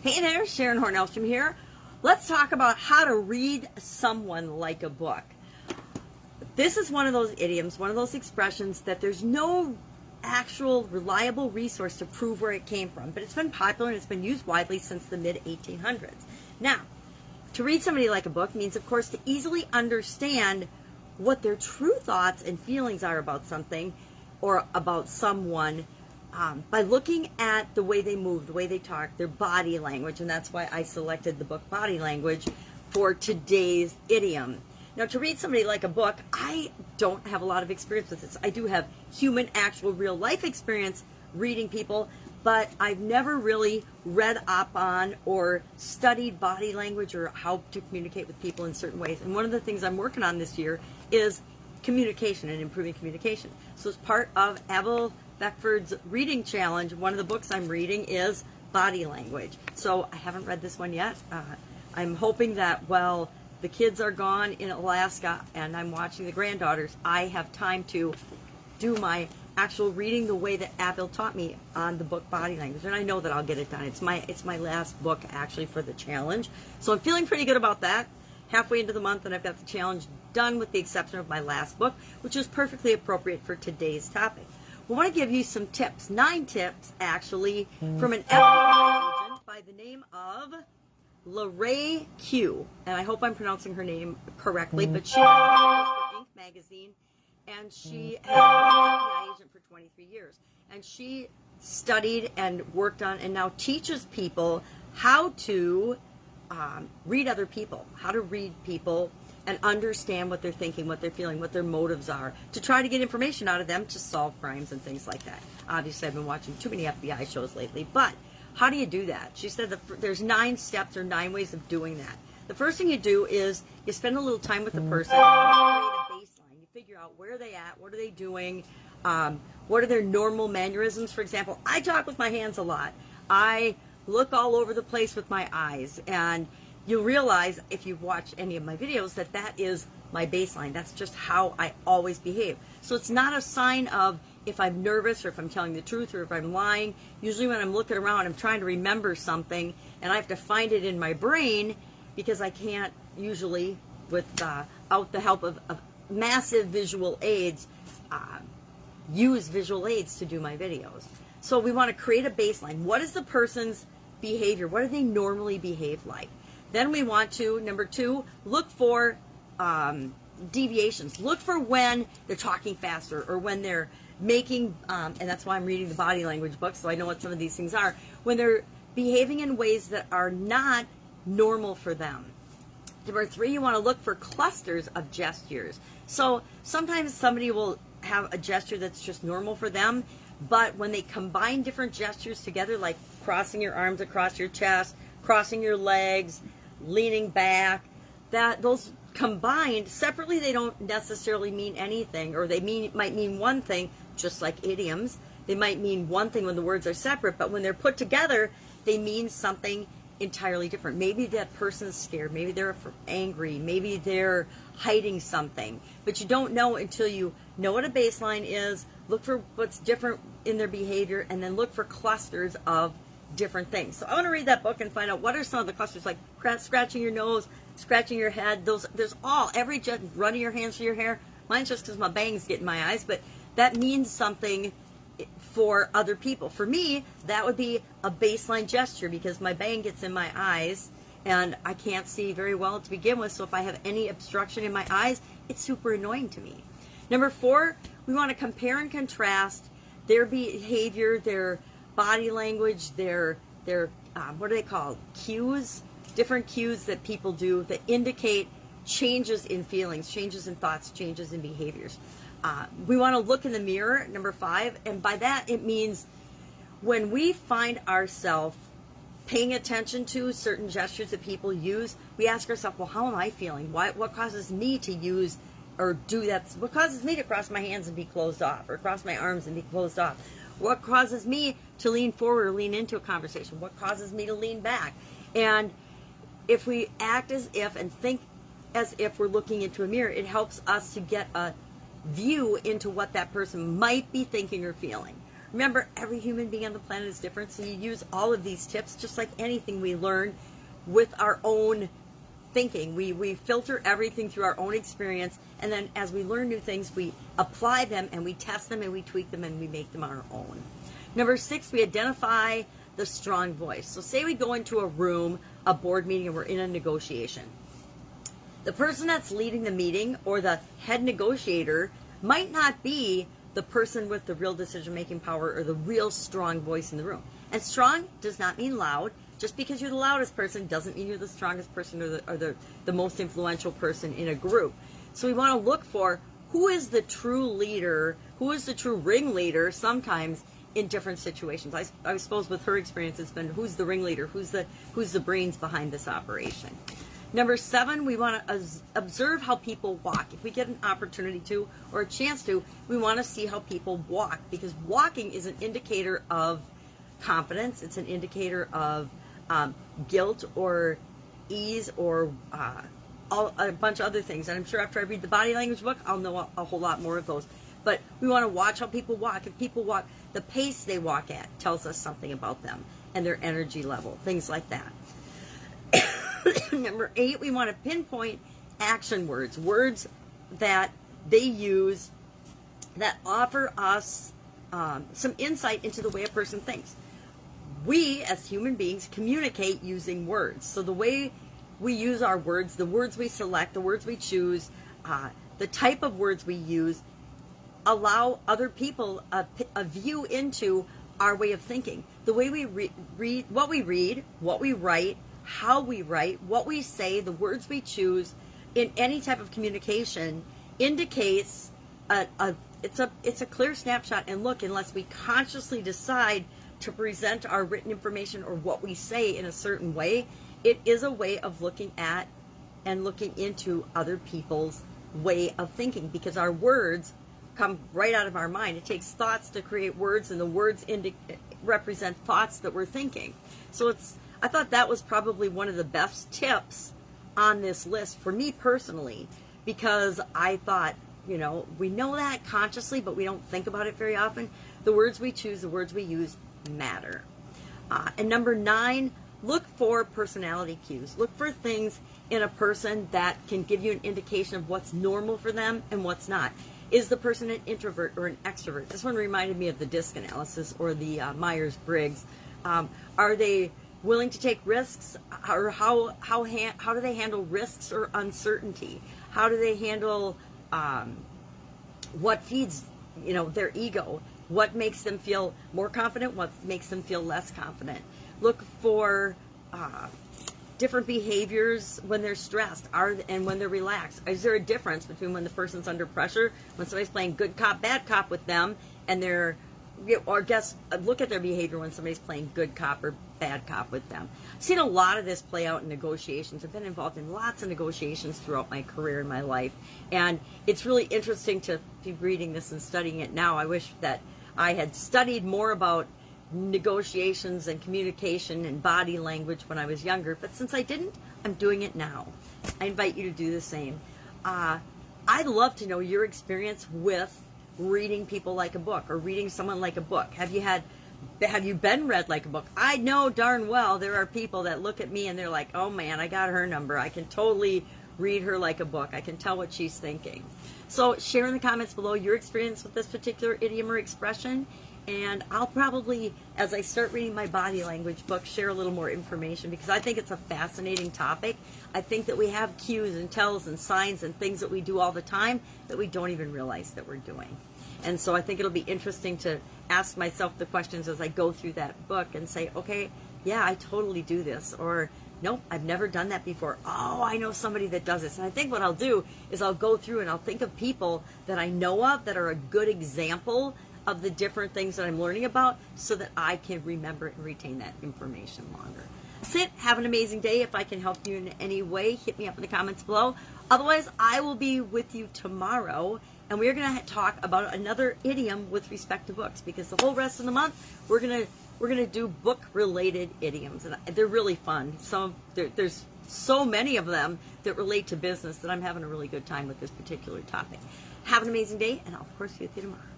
Hey there, Sharon Hornelstrom here. Let's talk about how to read someone like a book. This is one of those idioms, one of those expressions that there's no actual reliable resource to prove where it came from, but it's been popular and it's been used widely since the mid 1800s. Now, to read somebody like a book means, of course, to easily understand what their true thoughts and feelings are about something or about someone um, by looking at the way they move, the way they talk, their body language, and that's why I selected the book Body Language for today's idiom. Now, to read somebody like a book, I don't have a lot of experience with this. I do have human, actual, real life experience reading people, but I've never really read up on or studied body language or how to communicate with people in certain ways. And one of the things I'm working on this year is communication and improving communication. So, as part of Abel Beckford's reading challenge, one of the books I'm reading is Body Language. So, I haven't read this one yet. Uh, I'm hoping that while the kids are gone in Alaska and I'm watching the granddaughters, I have time to do my actual reading the way that Abel taught me on the book Body Language, and I know that I'll get it done. It's my it's my last book actually for the challenge, so I'm feeling pretty good about that. Halfway into the month, and I've got the challenge done with the exception of my last book, which is perfectly appropriate for today's topic. We want to give you some tips, nine tips actually, from an FBI agent by the name of LaRae Quy, and I hope I'm pronouncing her name correctly, but she writes for Inc. magazine and she has been an FBI agent for 23 years. And she studied and worked on and now teaches people how to um, read other people, how to read people and understand what they're thinking, what they're feeling, what their motives are, to try to get information out of them to solve crimes and things like that. Obviously, I've been watching too many FBI shows lately, but how do you do that? She said that there's nine steps or nine ways of doing that. The first thing you do is you spend a little time with the person, create a baseline. You figure out where they at, what are they doing, um, what are their normal mannerisms. For example, I talk with my hands a lot. I look all over the place with my eyes, and you'll realize if you've watched any of my videos that that is my baseline. That's just how I always behave. So it's not a sign of if I'm nervous or if I'm telling the truth or if I'm lying. Usually when I'm looking around, I'm trying to remember something and I have to find it in my brain because I can't usually, without uh, the help of, of, massive visual aids, uh, use visual aids to do my videos. So we want to create a baseline. What is the person's behavior? What do they normally behave like? Then we want to, number two, look for um, deviations. Look for when they're talking faster or when they're making, um, and that's why I'm reading the body language book, so I know what some of these things are. When they're behaving in ways that are not normal for them. Number three, you want to look for clusters of gestures. So sometimes somebody will have a gesture that's just normal for them, but when they combine different gestures together, like crossing your arms across your chest, crossing your legs, leaning back, that those combined separately they don't necessarily mean anything or they mean might mean one thing just like idioms. They might mean one thing when the words are separate but when they're put together they mean something entirely different. Maybe that person's scared maybe they're angry maybe they're hiding something. But you don't know until you know what a baseline is look for what's different in their behavior and then look for clusters of different things. So I want to read that book and find out what are some of the clusters like scratching your nose, scratching your head. Those there's all every just running your hands through your hair. Mine's just because my bangs get in my eyes, but that means something for other people. For me, that would be a baseline gesture because my bang gets in my eyes and I can't see very well to begin with. So if I have any obstruction in my eyes, it's super annoying to me. Number four, we want to compare and contrast their behavior, their body language, their their um, what are they called? Cues, different cues that people do that indicate changes in feelings, changes in thoughts, changes in behaviors. Uh, we want to look in the mirror, number five, and by that it means when we find ourselves paying attention to certain gestures that people use, we ask ourselves, well, how am I feeling? What causes me to use or do that? What causes me to cross my hands and be closed off, or cross my arms and be closed off? What causes me to lean forward or lean into a conversation? What causes me to lean back? And if we act as if and think as if we're looking into a mirror, it helps us to get a view into what that person might be thinking or feeling. Remember, every human being on the planet is different, so you use all of these tips just like anything we learn with our own thinking. We, we filter everything through our own experience, and then as we learn new things, we apply them and we test them and we tweak them and we make them our own. Number six, we identify the strong voice. So, say we go into a room, a board meeting, and we're in a negotiation. The person that's leading the meeting or the head negotiator might not be the person with the real decision making power or the real strong voice in the room. And strong does not mean loud. Just because you're the loudest person doesn't mean you're the strongest person or the, or the, the most influential person in a group. So we want to look for who is the true leader, who is the true ringleader sometimes in different situations. I, I suppose with her experience, it's been who's the ringleader, who's the who's the brains behind this operation. Number seven, we want to observe how people walk. If we get an opportunity to or a chance to, we want to see how people walk because walking is an indicator of confidence. It's an indicator of um, guilt or ease or uh, all, a bunch of other things. And I'm sure after I read the body language book, I'll know a, a whole lot more of those. But we want to watch how people walk. If people walk, the pace they walk at tells us something about them and their energy level, things like that. Number eight, we want to pinpoint action words, words that they use that offer us um, some insight into the way a person thinks. We, as human beings, communicate using words. So the way we use our words, the words we select, the words we choose, uh, the type of words we use, allow other people a, a view into our way of thinking. The way we re- read, what we read, what we write, how we write, what we say, the words we choose in any type of communication indicates a, a it's a it's a clear snapshot and look unless we consciously decide to present our written information or what we say in a certain way it is a way of looking at and looking into other people's way of thinking because our words come right out of our mind it takes thoughts to create words and the words indi- represent thoughts that we're thinking so it's I thought that was probably one of the best tips on this list for me personally because I thought, you know, we know that consciously, but we don't think about it very often. The words we choose, the words we use matter. Uh, and number nine, look for personality cues. Look for things in a person that can give you an indication of what's normal for them and what's not. Is the person an introvert or an extrovert? This one reminded me of the DISC analysis or the uh, Myers Briggs. Um, are they willing to take risks or how how ha- how do they handle risks or uncertainty how do they handle um, what feeds you know their ego what makes them feel more confident what makes them feel less confident look for uh, different behaviors when they're stressed are and when they're relaxed is there a difference between when the person's under pressure when somebody's playing good cop bad cop with them and they're or guess look at their behavior when somebody's playing good cop or bad cop with them. I've seen a lot of this play out in negotiations. I've been involved in lots of negotiations throughout my career and my life, and it's really interesting to be reading this and studying it now. I wish that I had studied more about negotiations and communication and body language when I was younger, but since I didn't, I'm doing it now. I invite you to do the same. Uh, I'd love to know your experience with reading people like a book or reading someone like a book? Have you had have you been read like a book? I know darn well there are people that look at me and they're like, "Oh man, I got her number. I can totally read her like a book. I can tell what she's thinking." So, share in the comments below your experience with this particular idiom or expression, and I'll probably as I start reading my body language book share a little more information because I think it's a fascinating topic. I think that we have cues and tells and signs and things that we do all the time that we don't even realize that we're doing. And so I think it'll be interesting to ask myself the questions as I go through that book and say, okay, yeah, I totally do this. Or, nope, I've never done that before. Oh, I know somebody that does this. And I think what I'll do is I'll go through and I'll think of people that I know of that are a good example of the different things that I'm learning about so that I can remember and retain that information longer. That's it. Have an amazing day. If I can help you in any way, hit me up in the comments below. Otherwise, I will be with you tomorrow and we're going to talk about another idiom with respect to books because the whole rest of the month we're going to we're going to do book related idioms and they're really fun. Some there, there's so many of them that relate to business that i'm having a really good time with this particular topic. Have an amazing day and i'll of course see you tomorrow